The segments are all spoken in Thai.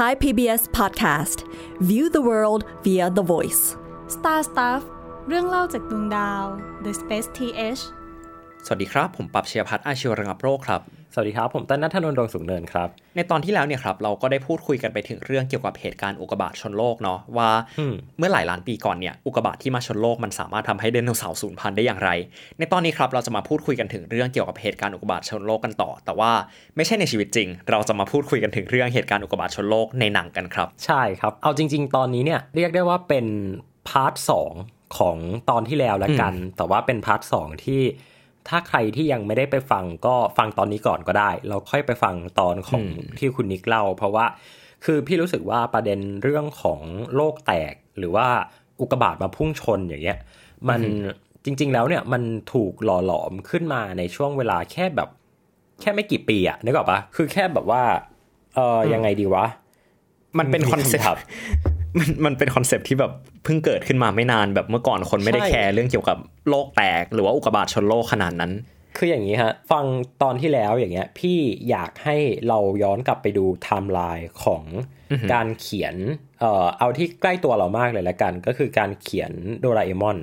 Thai PBS Podcast View the world via the voice Star Stuff เรื่องเล่าจากดวงดาว The Space TH สวัสดีครับ ผมปรับเชียพัฒน์อาชีวระงับโรคครับ สวัสดีครับ ผมต้นนัทนนท์ดวงสุขเนินครับ ในตอนที่แล้วเนี่ยครับเราก็ได้พูดคุยกันไปถึงเรื่องเกี่ยวกับเหตุการณ์อุกกาบาตชนโลกเนาะว่าอืมเมื่อหลายล้านปีก่อนเนี่ยอุกกาบาตที่มาชนโลกมันสามารถทำให้ไดโนเสาร์สูญพันธุ์ได้อย่างไร ในตอนนี้ครับเราจะมาพูดคุยกันถึงเรื่องเกี่ยวกับเหตุการณ์อุกกาบาตชนโลกกันต่อ แต่ว่าไม่ใช่ในชีวิตจริง เราจะมาพูดคุยกันถึงเรื่องเหตุการณ์อุกกาบาตชนโลกในหนังกันครับ ใช่ครับ เอาจริง ๆ ตอนนี้เนี่ยเรียกได้ว่าเป็น part สองของตอนที่แล้วละกัน แต่ว่าเป็น part สองที่ ถ้าใครที่ยังไม่ได้ไปฟังก็ฟังตอนนี้ก่อนก็ได้ เราค่อยไปฟังตอนของที่คุณนิกเล่า เพราะว่าคือพี่รู้สึกว่าประเด็นเรื่องของโลกแตกหรือว่าอุกกาบาตมาพุ่งชนอย่างเงี้ย มันจริง ๆ แล้วเนี่ยมันถูกหล่อหลอมขึ้นมาในช่วงเวลาแค่แบบ แค่ไม่กี่ปีอะนึกออกปะคือแค่แบบว่า เอออยังไงดีวะ มันเป็น concept ครับ มันมันเป็น concept ที่แบบเพิ่งเกิดขึ้นมาไม่นานแบบเมื่อก่อนคนไม่ได้ใช่ care เรื่องเกี่ยวกับโลกแตก หรือว่าอุกกาบาตชนโลกขนาดนั้น คืออย่างนี้ฮะ ฟังตอนที่แล้วอย่างเงี้ย พี่อยากให้เราย้อนกลับไปดูไทม์ไลน์ของการเขียนเอ่อเอาที่ใกล้ตัวเรามากเลยละกัน ก็คือการเขียนโดราเอมอน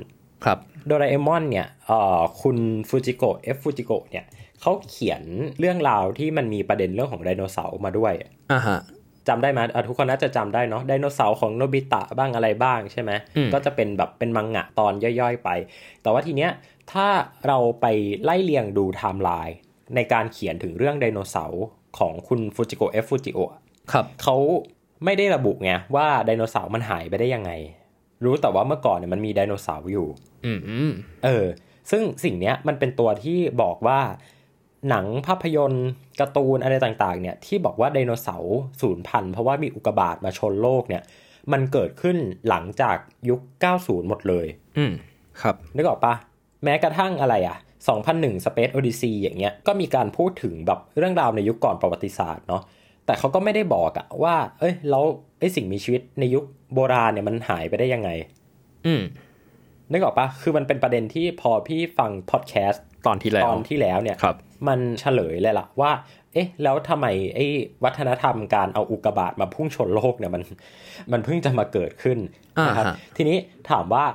ครับโดราเอมอนเนี่ยเอ่อคุณฟูจิโกะเอฟฟูจิโอะเนี่ยเขาเขียนเรื่องราวที่มันมีประเด็นเรื่องของไดโนเสาร์มาด้วยอ่าฮะ จำได้ไหมอะทุกคนน่าจะจำได้เนาะไดโนเสาร์ของโนบิตะบ้างอะไรบ้างใช่ไหมอืมก็จะเป็นแบบเป็นมังงะตอนย่อยๆไป แต่ว่าทีเนี้ยถ้าเราไปไล่เรียงดูไทม์ไลน์ในการเขียนถึงเรื่องไดโนเสาร์ของคุณฟูจิโกะเอฟฟูจิโอะครับเขาไม่ได้ระบุไงว่าไดโนเสาร์มันหายไปได้ยังไง รู้แต่ว่าเมื่อก่อนเนี่ยมันมีไดโนเสาร์อยู่ อืมอืมเออ ซึ่งสิ่งเนี้ยมันเป็นตัวที่บอกว่า หนังภาพยนตร์การ์ตูนอะไรต่างๆเนี่ยที่บอกว่าไดโนเสาร์สูญพันธุ์เพราะว่ามีอุกกาบาตมาชนโลกเนี่ย มันเกิดขึ้นหลังจากยุค 90 หมดเลย อืมครับนึกออกปะแม้กระทั่งอะไรอะ2001 Space Odyssey อย่างเงี้ยก็มีการพูดถึงแบบเรื่องราวในยุคก่อนประวัติศาสตร์เนาะแต่เขาก็ไม่ได้บอกอะว่า เอ้ยแล้วไอ้สิ่งมีชีวิตในยุคโบราณเนี่ยมันหายไปได้ยังไง อืมนึกออกปะคือมันเป็นประเด็นที่พอพี่ฟังพอดแคสต์ตอนที่แล้วตอนที่แล้วเนี่ยครับ มันเฉลยเลยล่ะว่า เอ๊ะ แล้วทำไมไอ้วัฒนธรรมการเอาอุกกาบาตมาพุ่งชนโลกเนี่ยมัน มันเพิ่งจะมาเกิดขึ้นนะครับอ่าฮะทีนี้ถามว่า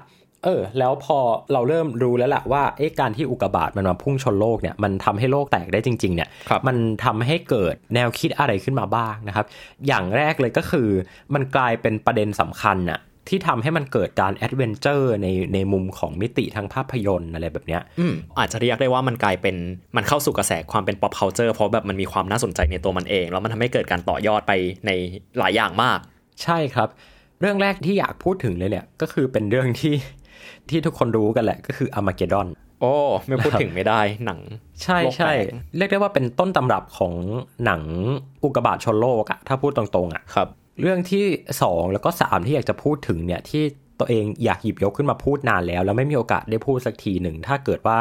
เออ แล้วพอเราเริ่มรู้แล้วล่ะว่าเอ๊ะการที่อุกกาบาตมันมาพุ่งชนโลกเนี่ยมันทำให้โลกแตกได้จริง ๆ เนี่ยครับมันทำให้เกิดแนวคิดอะไรขึ้นมาบ้างนะครับ อย่างแรกเลยก็คือมันกลายเป็นประเด็นสำคัญน่ะ ที่ทำให้มันเกิดการ adventure ในในมุมของมิติทางภาพยนตร์อะไรแบบเนี้ยอืมอาจจะเรียกได้ว่ามันกลายเป็นมันเข้าสู่กระแสความเป็น pop culture เพราะแบบมันมีความน่าสนใจในตัวมันเอง แล้วมันทำให้เกิดการต่อยอดไปในหลายอย่างมาก ใช่ครับ เรื่องแรกที่อยากพูดถึงเลยเนี่ยก็คือเป็นเรื่องที่ที่ทุกคนรู้กันแหละก็คืออ Armageddonโอ้ไม่พูดถึงไม่ได้หนัง ใช่โลกแตกใช่เรียกได้ว่าเป็นต้นตำรับของหนังอุกกาบาตชนโลกอะถ้าพูดตรงๆอะครับ เรื่องที่ 2 แล้วก็ 3 ที่อยากจะพูดถึงเนี่ยที่ตัวเองอยากหยิบยกขึ้นมาพูดนานแล้ว แล้วไม่มีโอกาสได้พูดสักทีหนึ่งถ้าเกิดว่า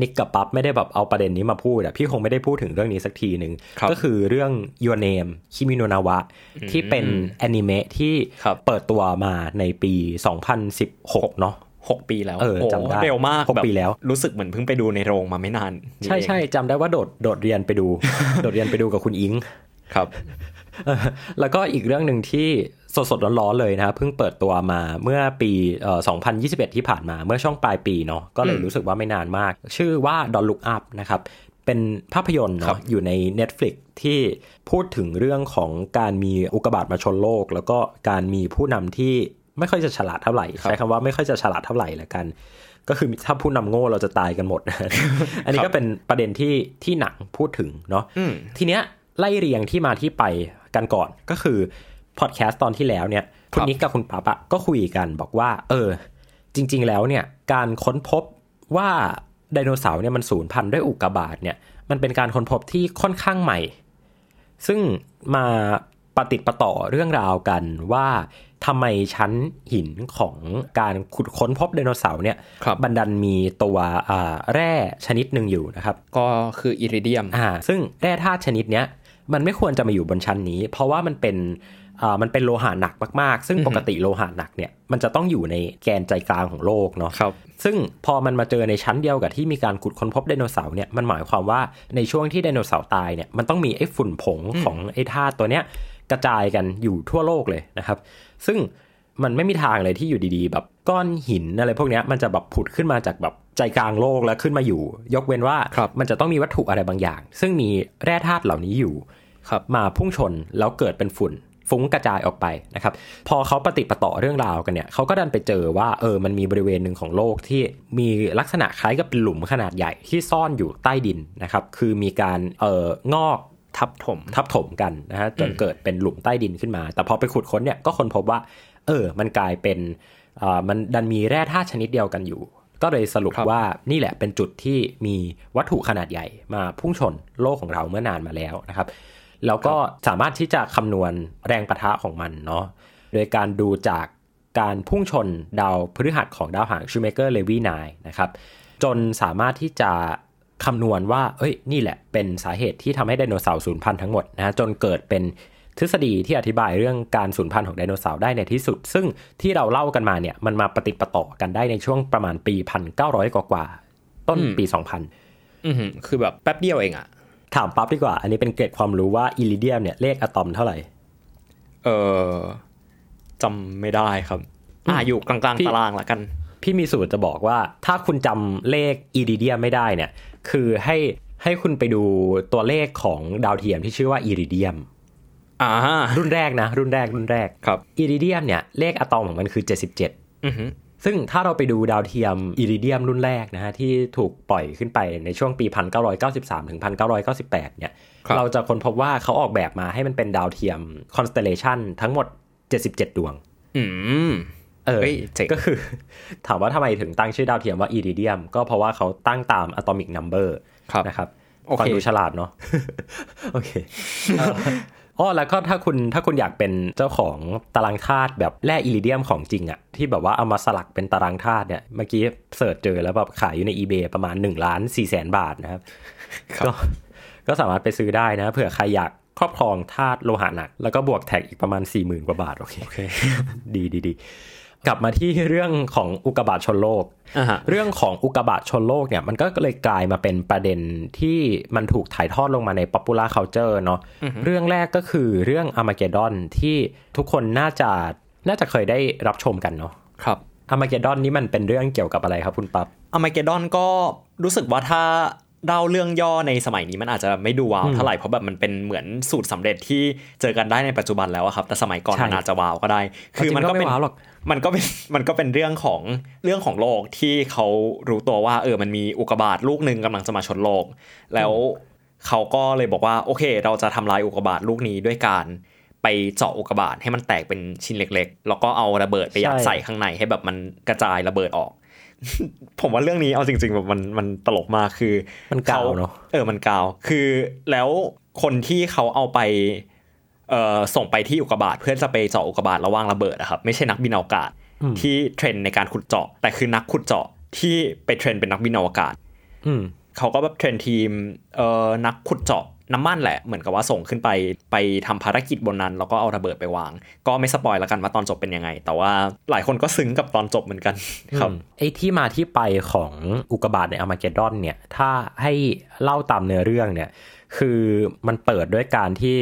นิกกับปั๊บไม่ได้แบบเอาประเด็นนี้มาพูดอะพี่คงไม่ได้พูดถึงเรื่องนี้สักทีหนึ่งครับก็คือเรื่อง Your Name คิมิโนนาวะที่เป็นแอนิเมะที่ครับเปิดตัวมาในปี 2016 เนาะหกปีแล้วเออโจำได้เร็วมากหกบบปีแล้ว รู้สึกเหมือนเพิ่งไปดูในโรงมาไม่นานนี่ใช่เองใช่จำได้ว่าโดดโดดเรียนไปดู โดดเรียนไปดูกับคุณอิงครับเออ แล้วก็อีกเรื่องหนึ่งที่สดสดๆร้อนๆเลยนะครับเพิ่งเปิดตัวมาเมื่อปีเอ่อ2021 ที่ผ่านมาเมื่อช่วงปลายปีเนาะก็เลยอืมรู้สึกว่าไม่นานมาก ชื่อว่า Don't Look Up นะครับเป็นภาพยนตร์ครับเนาะอยู่ใน Netflix ที่พูดถึงเรื่องของการมีอุกกาบาตมาชนโลก แล้วก็การมีผู้นำที่ไม่ค่อยจะฉลาดเท่าไหร่ใช้คำว่าไม่ค่อยจะฉลาดเท่าไหร่ละกันก็คือถ้าผู้นำโง่เราจะตายกันหมด อันนี้ก็เป็นประเด็นที่ที่หนังพูดถึงเนาะอืมทีเนี้ยไล่เรียงที่มาที่ไป กันก่อนก็คือพอดแคสต์ตอนที่แล้วเนี่ยคุณครับนิกกับคุณปั๊บอะก็คุยกันบอกว่า เออ จริง ๆ แล้วเนี่ยการค้นพบว่าไดโนเสาร์เนี่ยมันสูญพันธุ์ด้วยอุกกาบาตเนี่ย มันเป็นการค้นพบที่ค่อนข้างใหม่ ซึ่งมาปฏิดประต่อเรื่องราวกันว่าทำไมชั้นหินของการขุดค้นพบไดโนเสาร์เนี่ยครับบันดันมีตัวอ่าแร่ชนิดหนึ่งอยู่นะครับ ก็คืออิริเดียมอ่าซึ่งแร่ธาตุชนิดเนี้ย มันไม่ควรจะมาอยู่บนชั้นนี้ เพราะว่ามันเป็นอ่ามันเป็นโลหะหนักมากๆ ซึ่งอือฮึปกติโลหะหนักเนี่ยมันจะต้องอยู่ในแกนใจกลางของโลกเนาะครับซึ่งพอมันมาเจอในชั้นเดียวกับที่มีการขุดค้นพบไดโนเสาร์เนี่ยมันหมายความว่าในช่วงที่ไดโนเสาร์ตายเนี่ยมันต้องมีไอ้ฝุ่นผงของไอ้ธาตุตัวเนี้ยกระจายกันอยู่ทั่วโลกเลยนะครับ ซึ่งมันไม่มีทางเลยที่อยู่ดีๆ แบบก้อนหินอะไรพวกเนี้ยมันจะแบบผุดขึ้นมาจากแบบใจกลางโลกแล้วขึ้นมาอยู่ ยกเว้นว่าครับมันจะต้องมีวัตถุอะไรบางอย่าง ซึ่งมีแร่ธาตุเหล่านี้อยู่ ครับมาพุ่งชนแล้วเกิดเป็นฝุ่นฟุ้งกระจายออกไปนะครับ พอเขาปฏิดปะต่อเรื่องราวกันเนี่ยเขาก็ดันไปเจอว่าเออมันมีบริเวณหนึ่งของโลกที่มีลักษณะคล้ายกับเป็นหลุมขนาดใหญ่ที่ซ่อนอยู่ใต้ดินนะครับ คือมีการเอ่องอกทับถมทับถมกันนะฮะจนเกิดเป็นหลุมใต้ดินขึ้นมา แต่พอไปขุดค้นเนี่ยก็ค้นพบว่า เออ มันกลายเป็นอ่ามันดันมีแร่ธาตุชนิดเดียวกันอยู่ ก็เลยสรุปครับว่านี่แหละเป็นจุดที่มีวัตถุขนาดใหญ่มาพุ่งชนโลกของเราเมื่อนานมาแล้วนะครับ แล้วก็สามารถที่จะคำนวณแรงปะทะของมันเนาะโดยการดูจากการพุ่งชนดาวพฤหัสของดาวหางชูเมเกอร์เลวี nine นะครับจนสามารถที่จะคำนวณว่า เอ้ย นี่แหละ เป็นสาเหตุที่ทำให้ไดโนเสาร์สูญพันธุ์ทั้งหมดนะจนเกิดเป็นทฤษฎีที่อธิบายเรื่องการสูญพันธุ์ของไดโนเสาร์ได้ในที่สุด ซึ่งที่เราเล่ากันมาเนี่ย มันมาปะติดปะต่อกันได้ในช่วงประมาณปี 1900 กว่ากว่า ต้นปี 2000 อือคือแบบแป๊บเดียวเองอะ ถามปั๊บดีกว่า อันนี้เป็นเกร็ดความรู้ว่าอิริเดียมเนี่ยเลขอะตอมเท่าไหร่ เออจำไม่ได้ครับ อ่าอยู่กลางพี่ๆตารางละกัน พี่มีสูตรจะบอกว่า ถ้าคุณจำเลขอิริเดียมไม่ได้เนี่ย คือให้ให้คุณไปดูตัวเลขของดาวเทียมที่ชื่อว่าอิริเดียมอ่ารุ่นแรกนะ รุ่นแรกรุ่นแรกครับอิริเดียมเนี่ยเลขอะตอมของมันคือ 77อือหือ ซึ่งถ้าเราไปดูดาวเทียมอิริเดียมรุ่นแรกนะฮะที่ถูกปล่อยขึ้นไปในช่วงปี 1993 ถึง 1998 เนี่ยครับเราจะค้นพบว่าเขาออกแบบมาให้มันเป็นดาวเทียม constellation ทั้งหมด 77 ดวง อืมเออเฮ้ยเจ๋งก็คือ ถามว่าทำไมถึงตั้งชื่อดาวเทียมว่าอิริเดียมก็เพราะว่าเขาตั้งตาม atomic number ครับนะครับโอเคฟังดูฉลาดเนาะโอเคเอ่ออ๋อแล้วก็ถ้าคุณถ้าคุณอยากเป็นเจ้าของตารางธาตุแบบแร่อิริเดียมของจริงอะที่แบบว่าเอามาสลักเป็นตารางธาตุเนี่ยเมื่อกี้ search เจอแล้วแบบขายอยู่ใน eBay ประมาณ1ล้าน4แสนบาทนะครับครับก็ก็สามารถไปซื้อได้นะเผื่อใครอยากครอบครองธาตุโลหะหนัก แล้วก็บวก tax อีกประมาณ4 0,000กว่าบาท โอเค ดีดีดี กลับมาที่เรื่องของอุกกาบาตชนโลกอ่าฮะเรื่องของอุกกาบาตชนโลกเนี่ยมันก็เลยกลายมาเป็นประเด็นที่มันถูกถ่ายทอดลงมาใน popular culture เนาะเรื่องแรกก็คือเรื่องอ r m ม g เกดอนที่ทุกคนน่าจะน่าจะเคยได้รับชมกันเนาะครับอ r m ม g เกดอนนี่มันเป็นเรื่องเกี่ยวกับอะไรครับคุณปั๊บอ r m ม g เกดอนก็รู้สึกว่าถ้า เล่าเรื่องย่อในสมัยนี้มันอาจจะไม่ดูว้าวเท่าไหร่เพราะแบบมันเป็นเหมือนสูตรสำเร็จที่เจอกันได้ในปัจจุบันแล้วอะครับ แต่สมัยก่อนใช่มันอาจจะว้าวก็ได้ คือมันก็เป็นจริงๆก็ไม่ว้าวหรอกมันก็เป็นมันก็เป็นเรื่องของเรื่องของโลกที่เขารู้ตัวว่า เออมันมีอุกกาบาตลูกหนึ่งกำลังจะมาชนโลก แล้วเขาก็เลยบอกว่า โอเค เราจะทำลายอุกกาบาตลูกนี้ด้วยการไปเจาะอุกกาบาตให้มันแตกเป็นชิ้นเล็ก ๆ แล้วก็เอาระเบิดไปยัดใช่ใส่ข้างในให้แบบมันกระจายระเบิดออก ผมว่าเรื่องนี้เอาจริงๆแบบมันมันตลกมากคือมันกาวเนาะเออมันกาว คือแล้วคนที่เขาเอาไปเอ่อส่งไปที่อุกกาบาตเพื่อจะไปเจาะอุกกาบาตระว่างระเบิดอะครับไม่ใช่นักบินอวกาศที่เทรนในการขุดเจาะ แต่คือนักขุดเจาะที่ไป train เป็นนักบินอวกาศอืมเขาก็แบบ train ทีมเอ่อนักขุดเจาะ น้ำมันแหละ เหมือนกับว่าส่งขึ้นไปไปทำภารกิจบนนั้น แล้วก็เอาระเบิดไปวาง ก็ไม่ spoil แล้วกันว่าตอนจบเป็นยังไง แต่ว่าหลายคนก็ซึ้งกับตอนจบเหมือนกันครับอืมไอ้ที่มาที่ไปของอุกกาบาตในอ r m ม g เกดอนเนี่ย ถ้าให้เล่าตามเนื้อเรื่องเนี่ย คือมันเปิดด้วยการที่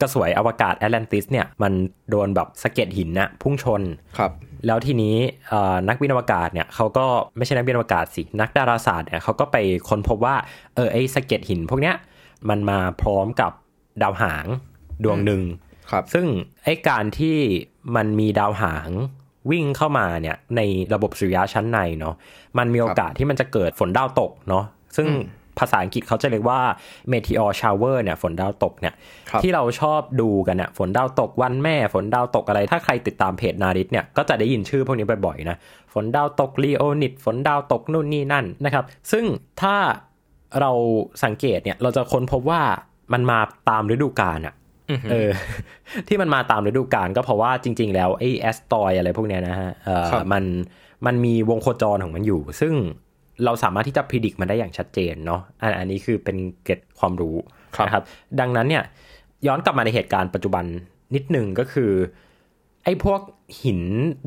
กระสวยอวกาศแอตแลนติสเนี่ยมันโดนแบบสะเก็ดหินนะพุ่งชนครับแล้วทีนี้เอ่อนักบินอวกาศเนี่ยเขาก็ไม่ใช่นักบินอวกาศสิ นักดาราศาสตร์เนี่ยเขาก็ไปค้นพบว่าเออไอ้สะเก็ดหินพวกเนี้ย มันมาพร้อมกับดาวหางดวงหนึ่งครับ ซึ่งไอ้การที่มันมีดาวหางวิ่งเข้ามาเนี่ยในระบบสุริยะชั้นในเนาะมันมีโอกาสที่มันจะเกิดฝนดาวตกเนาะซึ่งภาษาอังกฤษเขาจะเรียกว่า meteor shower เนี่ยฝนดาวตกเนี่ยครับที่เราชอบดูกันเนี่ยฝนดาวตกวันแม่ฝนดาวตกอะไร ถ้าใครติดตามเพจนาริสเนี่ยก็จะได้ยินชื่อพวกนี้บ่อยๆนะ ฝนดาวตกลีโอนิดฝนดาวตกนู่นนี่นั่นนะครับ ซึ่งถ้า เราสังเกตเนี่ย เราจะค้นพบว่ามันมาตามฤดูกาลอะเออ ที่มันมาตามฤดูกาลก็เพราะว่าจริง ๆ แล้วไอ้แอสตอยอะไรพวกเนี้ยนะฮะเออครับมันมันมีวงโคจรของมันอยู่ ซึ่งเราสามารถที่จะพิจิตมันได้อย่างชัดเจนเนาะอันอันนี้คือเป็นเกร็ดความรู้ครับนะครับ ดังนั้นเนี่ย ย้อนกลับมาในเหตุการณ์ปัจจุบันนิดนึงก็คือ ไอ้พวกหิน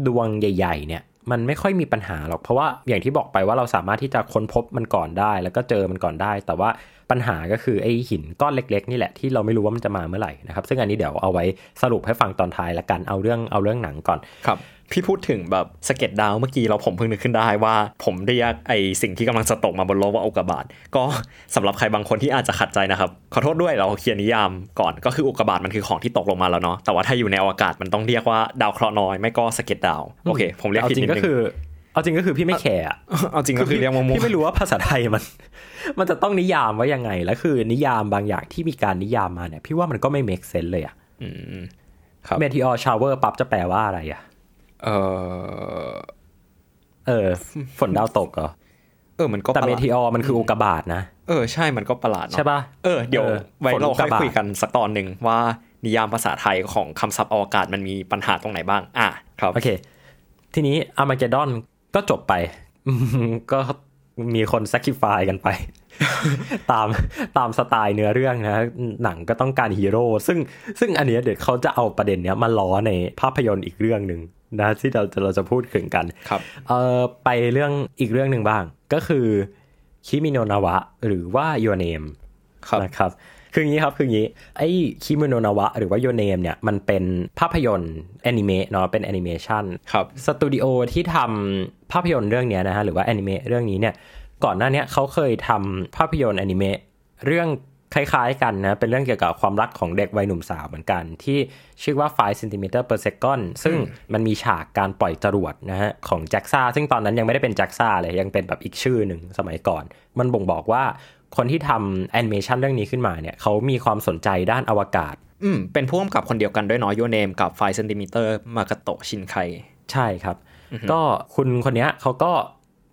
ดวงใหญ่ ๆ เนี่ย มันไม่ค่อยมีปัญหาหรอก เพราะว่าอย่างที่บอกไปว่าเราสามารถที่จะค้นพบมันก่อนได้ แล้วก็เจอมันก่อนได้ แต่ว่าปัญหาก็คือไอ้หินก้อนเล็ก ๆ นี่แหละที่เราไม่รู้ว่ามันจะมาเมื่อไหร่นะครับซึ่งอันนี้เดี๋ยวเอาไว้สรุปให้ฟังตอนท้ายละกันเอาเรื่องเอาเรื่องหนังก่อนครับ พี่พูดถึงแบบสเก็ตดาวน์เมื่อกี้เราผมเพิ่งนึกขึ้นได้ว่าผมเรียกไอสิ่งที่กำลังจะตกมาบนโลกว่าอุกกาบาตก็สำหรับใครบางคนที่อาจจะขัดใจนะครับ ขอโทษด้วยเราเขียนนิยามก่อนก็คืออุกกาบาตมันคือของที่ตกลงมาแล้วเนาะแต่ว่าถ้าอยู่ในอวกาศมันต้องเรียกว่าดาวเคราะห์น้อยไม่ก็สเก็ตดาวน์โอเค ผมเรียกเอาผิดจรินิงดก็นึงคือเอาจริงก็คือพี่ไม่แคร์อะเอาจริงก็คือเรียกมั่วพี่ไม่รู้ว่าภาษาไทยมัน มันจะต้องนิยามว่ายังไง แล้วคือนิยามบางอย่างที่มีการนิยามมาเนี่ย พี่ว่ามันก็ไม่ make sense เลยอะๆอืมครับเมทีออชาวเวอร์ปั๊บจะแปลว่าอะไรอะ เออเออ ฝนดาวตกเหรอเออมันก็แต่ประหเมลาดทีออมันคืออุกกาบาตนะ เออใช่มันก็ประหลาดเนาะใช่ปะเออเดี๋ยวเออไว้ฝนเราอุกค่กาอยบาตคุยกันสักตอนหนึ่งว่านิยามภาษาไทยของคำศัพท์อวกาศมันมีปัญหาตรงไหนบ้าง อะครับโอเค ทีนี้อามาเกดอนก็จบไปอืมก็มีคน sacrifice กันไป ตามตามสไตล์เนื้อเรื่องนะ หนังก็ต้องการฮีโร่ซึ่งซึ่งอันเนี้ยเดี๋ยวเขาจะเอาประเด็นเนี้ยมาล้อในภาพยนตร์อีกเรื่องหนึ่งนะที่เราจะเราจะพูดถึงกันครับเออไปเรื่องอีกเรื่องหนึ่งบ้าง ก็คือคิมิโนนาวะหรือว่า Your Name ครับนะครับคืออย่างนี้ครับคืออย่างนี้ไอ้คิมิโนนาวะหรือว่า Your Name เนี่ยมันเป็นภาพยนตร์แอนิเมะเนาะเป็นแอนิเมชันครับสตูดิโอที่ทำภาพยนตร์เรื่องเนี้ยนะฮะหรือว่าแอนิเมะเรื่องนี้เนี่ย ก่อนหน้าเนี้ยเขาเคยทำภาพยนตร์แอนิเมะเรื่องคล้าย ๆ กันนะ เป็นเรื่องเกี่ยวกับความรักของเด็กวัยหนุ่มสาวเหมือนกัน ที่ชื่อว่า 5 cm per second ซึ่งมันมีฉากการปล่อยจรวดนะฮะ ของแจ็กซ่า ซึ่งตอนนั้นยังไม่ได้เป็นแจ็กซ่าเลย ยังเป็นแบบอีกชื่อหนึ่งสมัยก่อน มันบ่งบอกว่าคนที่ทำแอนิเมชันเรื่องนี้ขึ้นมาเนี่ยเขามีความสนใจด้านอวกาศ อืม เป็นผู้กำกับคนเดียวกันด้วยเนาะ Your Name กับ Five Centimeter มาโกโตะชินไคใช่ครับก็คุณคนเนี้ยเขาก็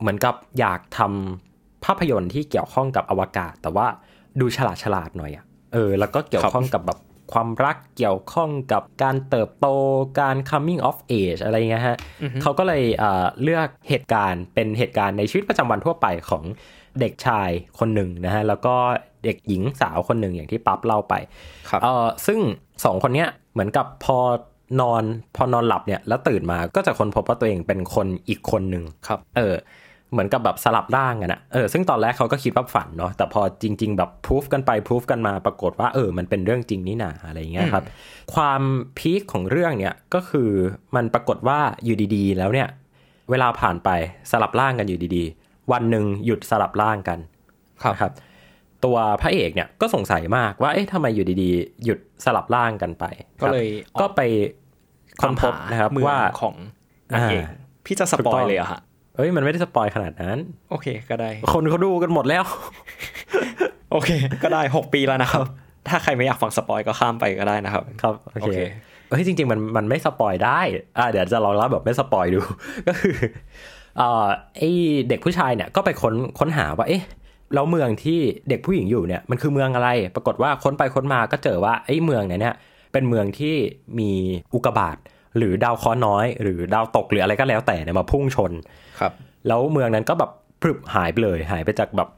เหมือนกับอยากทำภาพยนตร์ที่เกี่ยวข้องกับอวกาศ แต่ว่าดูฉลาดฉลาดๆหน่อยอะเออ แล้วก็เกี่ยวข้องกับแบบความรักเกี่ยวข้องกับการเติบโตการ coming of age อะไรเงี้ยฮะเขาก็เลยเอ่อเลือกเหตุการณ์เป็นเหตุการณ์ในชีวิตประจำวันทั่วไปของเด็กชายคนหนึ่งนะฮะ แล้วก็เด็กหญิงสาวคนหนึ่งอย่างที่ปั๊บเล่าไปครับเออซึ่งสองคนเนี้ยเหมือนกับพอนอนพอนอนหลับเนี่ยแล้วตื่นมาก็จะค้นพบว่าตัวเองเป็นคนอีกคนหนึ่งครับ เออ เหมือนกับแบบสลับร่างกันอะเออซึ่งตอนแรกเขาก็คิดว่าฝันเนาะแต่พอจริง ๆ แบบพิสูจกันไปพิสูจกันมาปรากฏว่าเออมันเป็นเรื่องจริงนี่นาอะไรอย่างเงี้ยครับ ความพีคของเรื่องเนี่ยก็คือมันปรากฏว่าอยู่ดีๆ แล้วเนี่ย เวลาผ่านไปสลับร่างกันอยู่ดีๆ วันหนึ่งหยุดสลับร่างกันครับนะครับ ตัวพระเอกเนี่ยก็สงสัยมากว่าเอ๊ะทำไมอยู่ดีๆ หยุดสลับร่างกันไป ก็เลยครับก็ไปค้นพบนะครับเมืองว่าของนางเอกอ่าพี่จะสปอยเลยเหรอะฮะ เอ้ยมันไม่ได้สปอยขนาดนั้น โอเค ก็ได้ คนเขาดูกันหมดแล้ว โอเค ก็ได้6ปีแล้วนะครับ ถ้าใครไม่อยากฟังสปอยก็ข้ามไปก็ได้นะครับ ครับ โอโอเคเคเฮ้ยจริง ๆ มันมันไม่สปอยได้อ่าเดี๋ยวจะลองเล่าแบบไม่สปอยดู ก็คือเอ่อไอเด็กผู้ชายเนี่ยก็ไปค้นค้นหาว่าเอ๊ะแล้วเมืองที่เด็กผู้หญิงอยู่เนี่ยมันคือเมืองอะไร ปรากฏว่าค้นไปค้นมาก็เจอว่าไอ้เมืองเนี่ยเนี่ยเป็นเมืองที่มีอุกกาบาต หรือดาวเคราะห์น้อย หรือดาวตกหรืออะไรก็แล้วแต่เนี่ยมาพุ่งชนครับ แล้วเมืองนั้นก็แบบพรึบหายไปเลย หายไปจากแบบ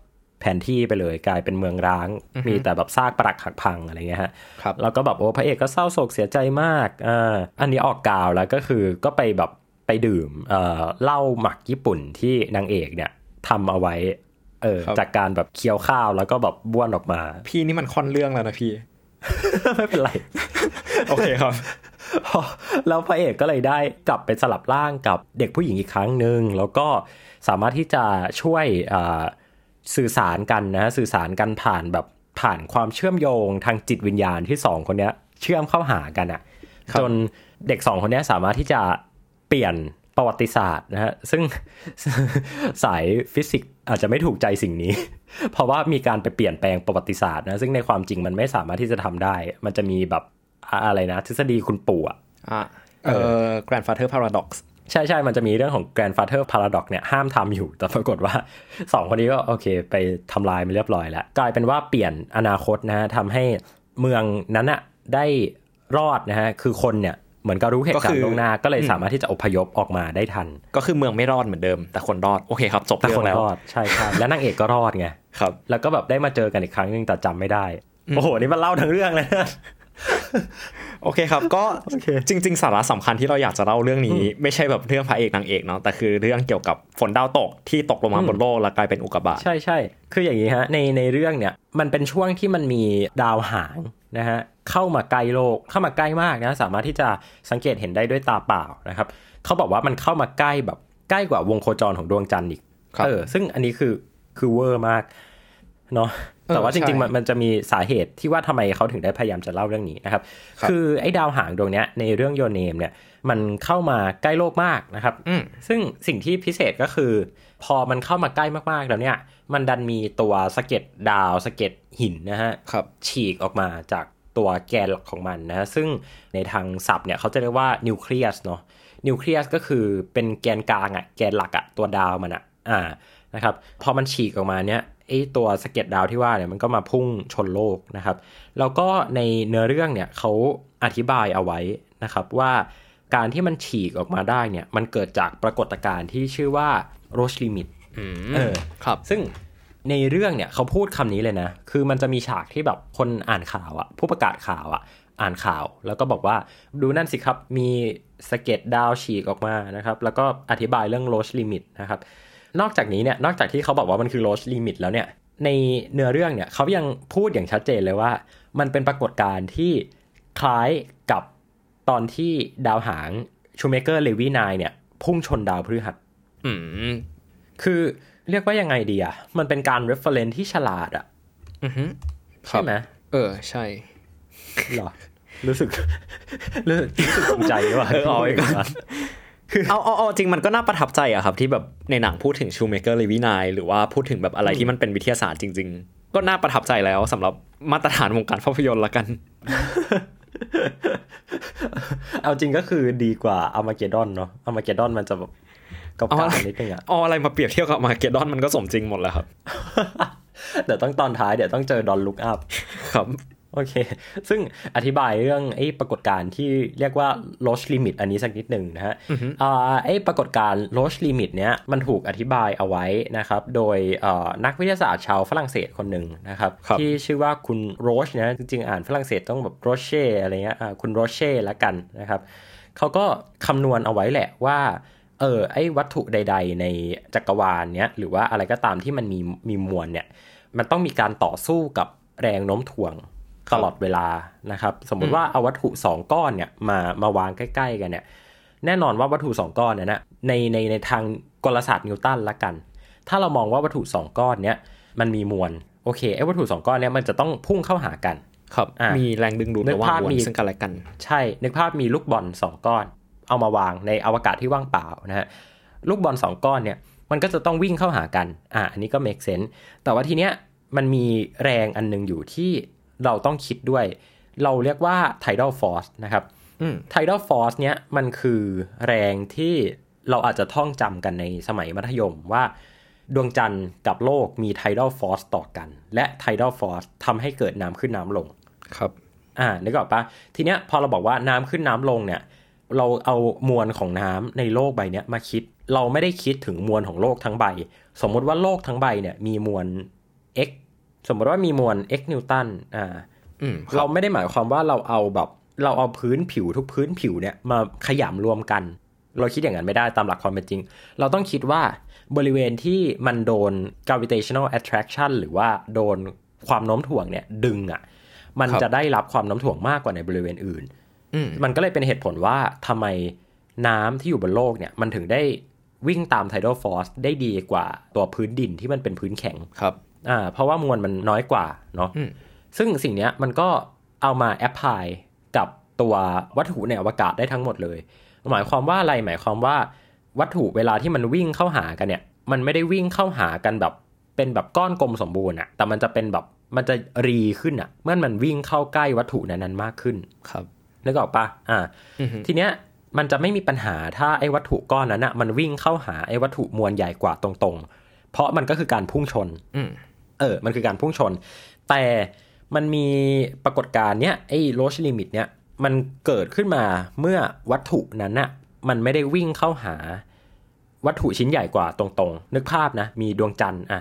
แผนที่ไปเลยกลายเป็นเมืองร้าง มีแต่แบบซากปรักหักพังอะไรเงี้ยฮะครับแล้วก็แบบโอ้พระเอกก็เศร้าโศกเสียใจมากอ่าอันนี้ออกกาวแล้วก็คือก็ไปแบบไปดื่มเอ่อเหล้าหมักญี่ปุ่นที่นางเอกเนี่ยทำเอาไว้เออครับจากการแบบเคี้ยวข้าวแล้วก็แบบบ้วนออกมา พี่นี่มันค่อนเรื่องแล้วนะพี่ ไม่เป็นไร โอเคครับพอ แล้วพระเอกก็เลยได้กลับไปสลับร่างกับเด็กผู้หญิงอีกครั้งหนึ่งแล้วก็สามารถที่จะช่วยอ่าสื่อสารกันนะสื่อสารกันผ่านแบบผ่านความเชื่อมโยงทางจิตวิญญาณที่สองคนเนี้ยเชื่อมเข้าหากันอะครับจนเด็กสองคนเนี้ยสามารถที่จะเปลี่ยนประวัติศาสตร์นะฮะซึ่งสายฟิสิกส์อาจจะไม่ถูกใจสิ่งนี้ เพราะว่ามีการไปเปลี่ยนแปลงประวัติศาสตร์นะซึ่งในความจริงมันไม่สามารถที่จะทำได้ มันจะมีแบบ อะอะไรนะ ทฤษฎีคุณปู่อะอะเอ่อ grandfather paradox ใช่ใช่มันจะมีเรื่องของ grandfather paradox เนี่ยห้ามทำอยู่ แต่ปรากฏว่าสองคนนี้ก็โอเค ไปทำลายมันเรียบร้อยแล้ว กลายเป็นว่าเปลี่ยนอนาคตนะฮะทำให้เมืองนั้นอะได้รอดนะฮะ คือคนเนี่ยเหมือนกับรู้เหตุก็การคือณ์ล่วงหน้าก็เลยสามารถที่จะอพยพออกมาได้ทัน ก็คือเมืองไม่รอดเหมือนเดิม แต่คนรอดโอเคครับจบแต่เรื่อคนงแล้วรอดใช่ใช่และนางเอกก็รอดไงครับ แล้วก็แบบได้มาเจอกันอีกครั้งหนึงแต่จำไม่ได้โอ้โหนี่มันเล่าทั้งเรื่องเลยนะ โอเคครับ ก็จริง ๆ สาระสำคัญที่เราอยากจะเล่าเรื่องนี้ ไม่ใช่แบบเรื่องพระเอกนางเอกเนาะแต่คือเรื่องเกี่ยวกับฝนดาวตกที่ตกลงมาบนโลกแล้วกลายเป็นอุกกาบาตใช่ใช่คืออย่างนี้ฮะในในเรื่องเนี่ยมันเป็นช่วงที่มันมีดาวหางนะฮะเข้ามาใกล้โลกเข้ามาใกล้มากนะสามารถที่จะสังเกตเห็นได้ด้วยตาเปล่านะครับเขาบอกว่ามันเข้ามาใกล้แบบใกล้กว่าวงโคจรของดวงจันทร์อีกครับเออซึ่งอันนี้คือคือเวอร์มากเนาะ แต่ว่าจริงๆ มันมันจะมีสาเหตุที่ว่าทำไมเขาถึงได้พยายามจะเล่าเรื่องนี้นะครับครับ คือไอ้ดาวหางดวงเนี้ยในเรื่องโยเนมเนี่ยมันเข้ามาใกล้โลกมากนะครับอืมซึ่งสิ่งที่พิเศษก็คือ พอมันเข้ามาใกล้มากๆแล้วเนี่ย มันดันมีตัวสะเก็ดดาวสะเก็ดหินนะฮะครับฉีกออกมาจากตัวแกนหลักของมันนะฮะซึ่งในทางศัพท์เนี่ยเขาจะเรียกว่านิวเคลียสเนาะ นิวเคลียสก็คือเป็นแกนกลางอะแกนหลักอะตัวดาวมันอะอ่า นะครับ พอมันฉีกออกมาเนี่ยไอตัวสะเก็ดดาวที่ว่าเนี่ยมันก็มาพุ่งชนโลกนะครับ แล้วก็ในเนื้อเรื่องเนี่ยเขาอธิบายเอาไว้นะครับว่าการที่มันฉีกออกมาได้เนี่ยมันเกิดจากปรากฏการณ์ที่ชื่อว่า Roche limit อืมเออครับ ซึ่งในเรื่องเนี่ยเขาพูดคำนี้เลยนะ คือมันจะมีฉากที่แบบคนอ่านข่าวอะผู้ประกาศข่าวอะอ่านข่าว แล้วก็บอกว่าดูนั่นสิครับมีสะเก็ดดาวฉีกออกมานะครับ แล้วก็อธิบายเรื่อง Roche limit นะครับ นอกจากนี้เนี่ยนอกจากที่เขาบอกว่ามันคือ Roche limit แล้วเนี่ยในเนื้อเรื่องเนี่ยเขายังพูดอย่างชัดเจนเลยว่า มันเป็นปรากฏการณ์ที่คล้ายกับตอนที่ดาวหางชูเมเกอร์เลวีนายเนี่ยพุ่งชนดาวพฤหัสอืมคือเรียกว่ายังไงดีอะมันเป็นการ reference ที่ฉลาดอะอือฮึครับใช่ไหมเออ ใช่หรอ รู้สึก รู้สึกรู้สึกภูมิใจว่ะเออเอาไว้ก่อน เอาเอาเอาจริงมันก็น่าประทับใจอะครับ ที่แบบในหนังพูดถึง Shoemaker-Levy Nine หรือว่าพูดถึงแบบอะไรที่มันเป็นวิทยาศาสตร์จริง ๆ ก็น่าประทับใจแล้วสำหรับมาตรฐานวงการภาพยนตร์ละกัน เอาจริงก็คือดีกว่า Armageddon เนาะ Armageddon มันจะแบบเก่าๆนิดนึงอะเอาอะไรมาเปรียบเทียบกับ Armageddon มันก็สมจริงหมดแล้วครับเดี๋ยวต้องตอนท้ายเดี๋ยวต้องเจอ Don't Look Up ครับ โอเค ซึ่งอธิบายเรื่องไอ้ปรากฏการณ์ที่เรียกว่า Roche Limit อันนี้สักนิดหนึ่งนะฮะอ่าไอ้ปรากฏการณ์ Roche Limit เนี้ยมันถูกอธิบายเอาไว้นะครับ โดยเอ่อนักวิทยาศาสตร์ชาวฝรั่งเศสคนหนึ่งนะครับครับ ที่ชื่อว่าคุณโรชนะจริงๆ อ่านฝรั่งเศสต้องแบบโรเช่อะไรเงี้ยอ่าคุณโรเช่ละกันนะครับเขาก็คำนวณเอาไว้แหละว่าเออไอ้วัตถุใด ๆ ในจักรวาลเนี้ยหรือว่าอะไรก็ตามที่มันมีมีมวลเนี่ยมันต้องมีการต่อสู้กับแรงโน้มถ่วง ตลอดเวลานะครับ สมมุติว่าเอาวัตถุสองก้อนเนี่ยมามาวางใกล้ ๆ กันเนี่ย แน่นอนว่าวัตถุสองก้อนเนี่ยนะในในในทางกลศาสตร์นิวตันละกัน ถ้าเรามองว่าวัตถุสองก้อนเนี้ยมันมีมวลโอเคไอ้วัตถุสองก้อนเนี้ยมันจะต้องพุ่งเข้าหากันครับอะมีแรงดึงดูดนึกระหว่างภาพมวลมีซึ่งกันและกัน ใช่นึกภาพมีลูกบอลสองก้อน เอามาวางในอวกาศที่ว่างเปล่านะฮะลูกบอลสองก้อนเนี่ยมันก็จะต้องวิ่งเข้าหากันอะอันนี้ก็ make sense แต่ว่าทีเนี้ยมันมีแรงอันหนึงอยู่ที่ เราต้องคิดด้วย เราเรียกว่า tidal force นะครับอืม tidal force เนี้ยมันคือแรงที่เราอาจจะท่องจำกันในสมัยมัธยมว่าดวงจันทร์กับโลกมี tidal force ต่อกัน และ tidal force ทำให้เกิดน้ำขึ้นน้ำลง ครับ อ่านึกออกปะทีเนี้ยพอเราบอกว่าน้ำขึ้นน้ำลงเนี่ย เราเอามวลของน้ำในโลกใบเนี้ยมาคิด เราไม่ได้คิดถึงมวลของโลกทั้งใบ สมมุติว่าโลกทั้งใบเนี่ยมีมวล x สมมติว่ามีมวล x นิวตันอ่าอืมเราไม่ได้หมายความว่าเราเอาแบบ เราเอาพื้นผิวทุกพื้นผิวเนี่ยมาขยำรวมกัน เราคิดอย่างนั้นไม่ได้ตามหลักความเป็นจริง เราต้องคิดว่าบริเวณที่มันโดน gravitational attraction หรือว่าโดนความโน้มถ่วงเนี่ยดึงอะ่ะ มันครับจะได้รับความโน้มถ่วงมากกว่าในบริเวณอื่นอืมมันก็เลยเป็นเหตุผลว่าทำไมน้ำที่อยู่บนโลกเนี่ย มันถึงได้วิ่งตาม tidal force ได้ดีกว่าตัวพื้นดินที่มันเป็นพื้นแข็งครับ อ่าเพราะว่ามวลมันน้อยกว่าเนาะอืมซึ่งสิ่งเนี้ยมันก็เอามาแอพพลายกับตัววัตถุในอวกาศได้ทั้งหมดเลย หมายความว่าอะไรหมายความว่า วัตถุเวลาที่มันวิ่งเข้าหากันเนี่ย มันไม่ได้วิ่งเข้าหากันแบบ เป็นแบบก้อนกลมสมบูรณ์อะแต่มันจะเป็นแบบมันจะรีขึ้นอะเมื่อมันวิ่งเข้าใกล้วัตถุนั้นๆมากขึ้นครับนึกออกปะอ่าอือฮึทีเนี้ยมันจะไม่มีปัญหาถ้าไอ้วัตถุก้อนนั้นอะมันวิ่งเข้าหาไอ้วัตถุมวลใหญ่กว่าตรงๆ เพราะมันก็คือการพุ่งชนอืม เออ มันคือการพุ่งชน แต่มันมีปรากฏการณ์เนี้ยไอ้โรชลิมิตเนี้ยมันเกิดขึ้นมาเมื่อวัตถุนั้นน่ะมันไม่ได้วิ่งเข้าหาวัตถุชิ้นใหญ่กว่าตรงๆ นึกภาพนะ มีดวงจันทร์อะ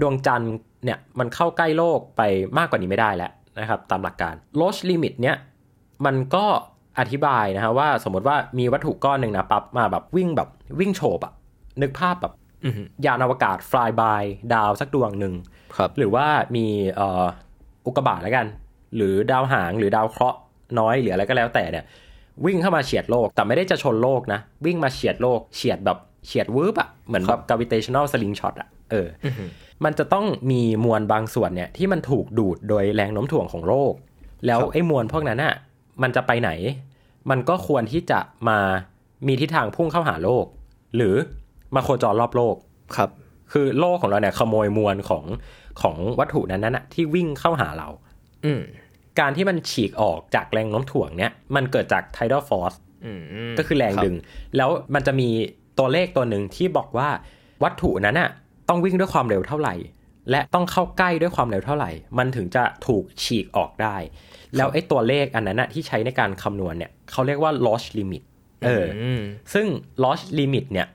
ดวงจันทร์เนี่ยมันเข้าใกล้โลกไปมากกว่านี้ไม่ได้แล้วนะครับ ตามหลักการ Roche limit เนี้ยมันก็อธิบายนะฮะว่าสมมติว่ามีวัตถุก้อนหนึ่งนะปั๊บมาแบบวิ่งแบบวิ่งโฉบอะนึกภาพแบบอืมยานอวกาศ fly by ดาวสักดวงหนึ่ง ครับหรือว่ามีเอ่ออุกกาบาตแล้วกัน หรือดาวหางหรือดาวเคราะห์น้อยหรืออะไรก็แล้วแต่เนี่ย วิ่งเข้ามาเฉียดโลกแต่ไม่ได้จะชนโลกนะ วิ่งมาเฉียดโลกเฉียดแบบเฉียดวืบอะเหมือนแบบ gravitational slingshot อะเอออมันจะต้องมีมวลบางส่วนเนี่ยที่มันถูกดูดโดยแรงโน้มถ่วงของโลก แล้วครับไอ้มวลพวกนั้นอะมันจะไปไหน มันก็ควรที่จะมามีทิศทางพุ่งเข้าหาโลก หรือมาโคจรรอบโลกครับ คือโลกของเราเนี่ยขโมยมวลของของวัตถุนั้นน่ะที่วิ่งเข้าหาเรา อืมการที่มันฉีกออกจากแรงโน้มถ่วงเนี่ยมันเกิดจาก tidal force อืมก็คือแรงดึง แล้วมันจะมีตัวเลขตัวหนึ่งที่บอกว่าวัตถุนั้นน่ะต้องวิ่งด้วยความเร็วเท่าไหร่ และต้องเข้าใกล้ด้วยความเร็วเท่าไหร่ มันถึงจะถูกฉีกออกได้ แล้วไอ้ตัวเลขอันนั้นน่ะที่ใช้ในการคำนวณเนี่ยเขาเรียกว่า loss limit เอออมซึ่ง loss limit เนี่ย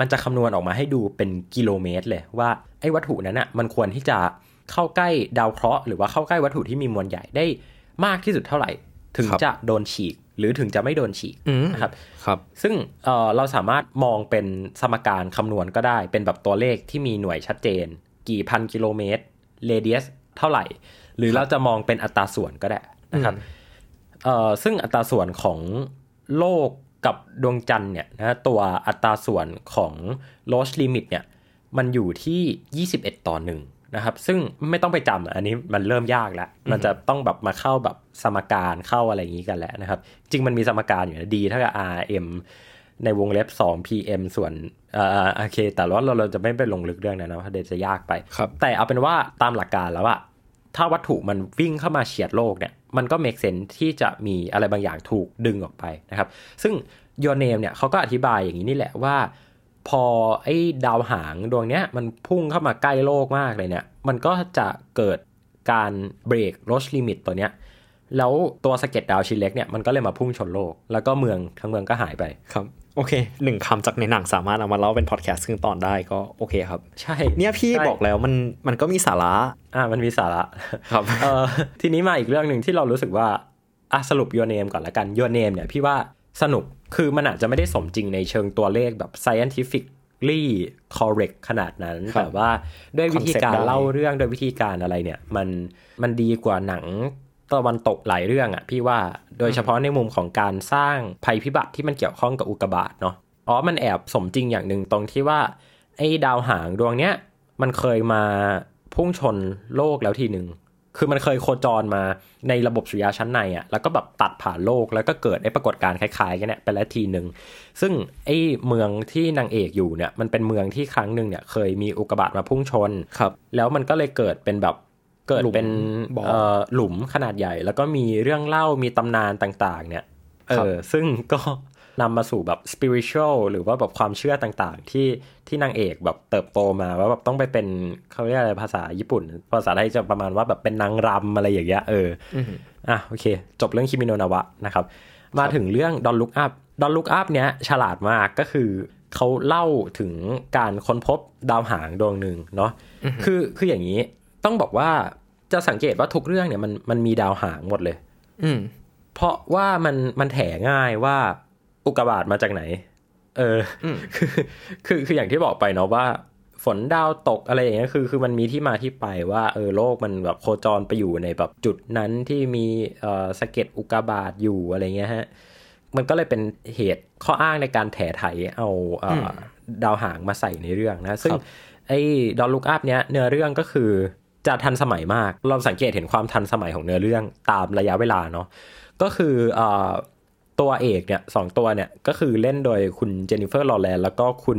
มันจะคำนวณออกมาให้ดูเป็นกิโลเมตรเลยว่าไอ้วัตถุนั้นอะมันควรที่จะเข้าใกล้ดาวเคราะห์หรือว่าเข้าใกล้วัตถุที่มีมวลใหญ่ได้มากที่สุดเท่าไหร่ ถึงครับจะโดนฉีกหรือถึงจะไม่โดนฉีกอืมนะครับครับ ซึ่งเอ่อเราสามารถมองเป็นสมการคำนวณก็ได้ เป็นแบบตัวเลขที่มีหน่วยชัดเจน กี่พันกิโลเมตรเรเดียสเท่าไหร่ หรือเราจะมองเป็นอัตราส่วนก็ได้นะครับเอ่อซึ่งอัตราส่วนของโลก กับดวงจันทร์เนี่ยนะตัวอัตราส่วนของ loss limit เนี่ยมันอยู่ที่ 21 ต่อหนึ่งนะครับซึ่งไม่ต้องไปจำอะอันนี้มันเริ่มยากแล้ว มันจะต้องแบบมาเข้าแบบสมการเข้าอะไรอย่างนี้กันแล้วนะครับ จริงมันมีสมการอยู่นะดีเท่ากับ rm ในวงเล็บ 2 pm ส่วนเอ่อโอเค แต่ว่าเราเราจะไม่ไปลงลึกเรื่องนั้นนะเพราะเดี๋ยวจะยากไปครับแต่เอาเป็นว่าตามหลักการแล้วอะถ้าวัตถุมันวิ่งเข้ามาเฉียดโลกเนี่ย มันก็เมกเซนที่จะมีอะไรบางอย่างถูกดึงออกไปนะครับ ซึ่ง Your Name เนี่ยเขาก็อธิบายอย่างนี้นี่แหละว่า พอไอ้ดาวหางดวงเนี้ยมันพุ่งเข้ามาใกล้โลกมากเลยเนี่ย มันก็จะเกิดการ break Roche limit ตัวเนี้ยแล้วตัวสะเก็ดดาวชิ้นเล็กเนี่ยมันก็เลยมาพุ่งชนโลก แล้วก็เมืองทั้งเมืองก็หายไปครับ โอเคหนึ่งคำจากในหนังสามารถเอามาเล่าเป็นพอดแคสต์ครึ่งตอนได้ก็โอเคครับ ใช่ เนี่ยพี่ใช่บอกแล้วมันมันก็มีสาระ อ่ามันมีสาระครับเออทีนี้มาอีกเรื่องหนึ่งที่เรารู้สึกว่าอะสรุป Your Name ก่อนละกัน Your Name เนี่ยพี่ว่าสนุกคือมันอาจจะไม่ได้สมจริงในเชิงตัวเลขแบบ scientifically correct ขนาดนั้นครับแต่ว่าด้วยวิธีการ Concept ได้เล่าเรื่องด้วยวิธีการอะไรเนี่ย มันมันดีกว่าหนังตะวันตกหลายเรื่องอะ่ะพี่ว่า โดยเฉพาะในมุมของการสร้างภัยพิบัติที่มันเกี่ยวข้องกับอุกกาบาตเนาะอ๋อมันแอบสมจริงอย่างหนึ่งตรงที่ว่าไอ้ดาวหางดวงเนี้ยมันเคยมาพุ่งชนโลกแล้วทีหนึ่งคือมันเคยโคจรมาในระบบสุริยะชั้นในอะ่ะ แล้วก็แบบตัดผ่านโลกแล้วก็เกิดไอ้ปรากฏการณ์คล้ายๆกันเนี่ยไปแล้วทีหนึ่ง ซึ่งไอ้เมืองที่นางเอกอยู่เนี่ย มันเป็นเมืองที่ครั้งหนึ่งเนี่ยเคยมีอุกกาบาตมาพุ่งชน ครับ แล้วมันก็เลยเกิดเป็นแบบ เกิดเป็นหลุมบ่อเอ่อหลุมขนาดใหญ่ แล้วก็มีเรื่องเล่ามีตำนานต่าง ๆ เนี่ยเอครับอซึ่งก็นำมาสู่แบบ spiritual หรือว่าแบบความเชื่อต่างๆ ที่ที่นางเอกแบบเติบโตมาว่าแบบต้องไปเป็นเขาเรียกอะไรภาษาญี่ปุ่น ภาษาไทยจะประมาณว่าแบบเป็นนางรำอะไรอย่างเงี้ยเอออมอะโอเค จบเรื่องคิมิโนนาวะนะครับ มาถึงเรื่องดอนลุกอัพดอนลุกอัพเนี้ยฉลาดมากก็คือเขาเล่าถึงการค้นพบดาวหางดวงหนึ่งเนาะคือคืออย่างนี้ ต้องบอกว่าจะสังเกตว่าทุกเรื่องเนี่ยมันมันมีดาวหางหมดเลย อืม เพราะว่ามันมันแถง่ายว่าอุกกาบาตมาจากไหน เอออมคือคือคืออย่างที่บอกไปเนาะว่าฝนดาวตกอะไรอย่างเงี้ยคือคือมันมีที่มาที่ไปว่าเออโลกมันแบบโคจรไปอยู่ในแบบจุดนั้นที่มีเอ่อสะเก็ดอุกกาบาตอยู่อะไรเงี้ยฮะมันก็เลยเป็นเหตุข้ออ้างในการแถไถเอาเอ่ออดาวหางมาใส่ในเรื่องนะ ซึ่งครับไอ้ดอนลุกอัพเนี้ยเนื้อเรื่องก็คือ จะทันสมัยมาก เราสังเกตเห็นความทันสมัยของเนื้อเรื่องตามระยะเวลาเนาะก็คือเอ่อตัวเอกเนี่ยสองตัวเนี่ย ก็คือเล่นโดยคุณเจนนิเฟอร์ลอว์เรนซ์แล้วก็คุณ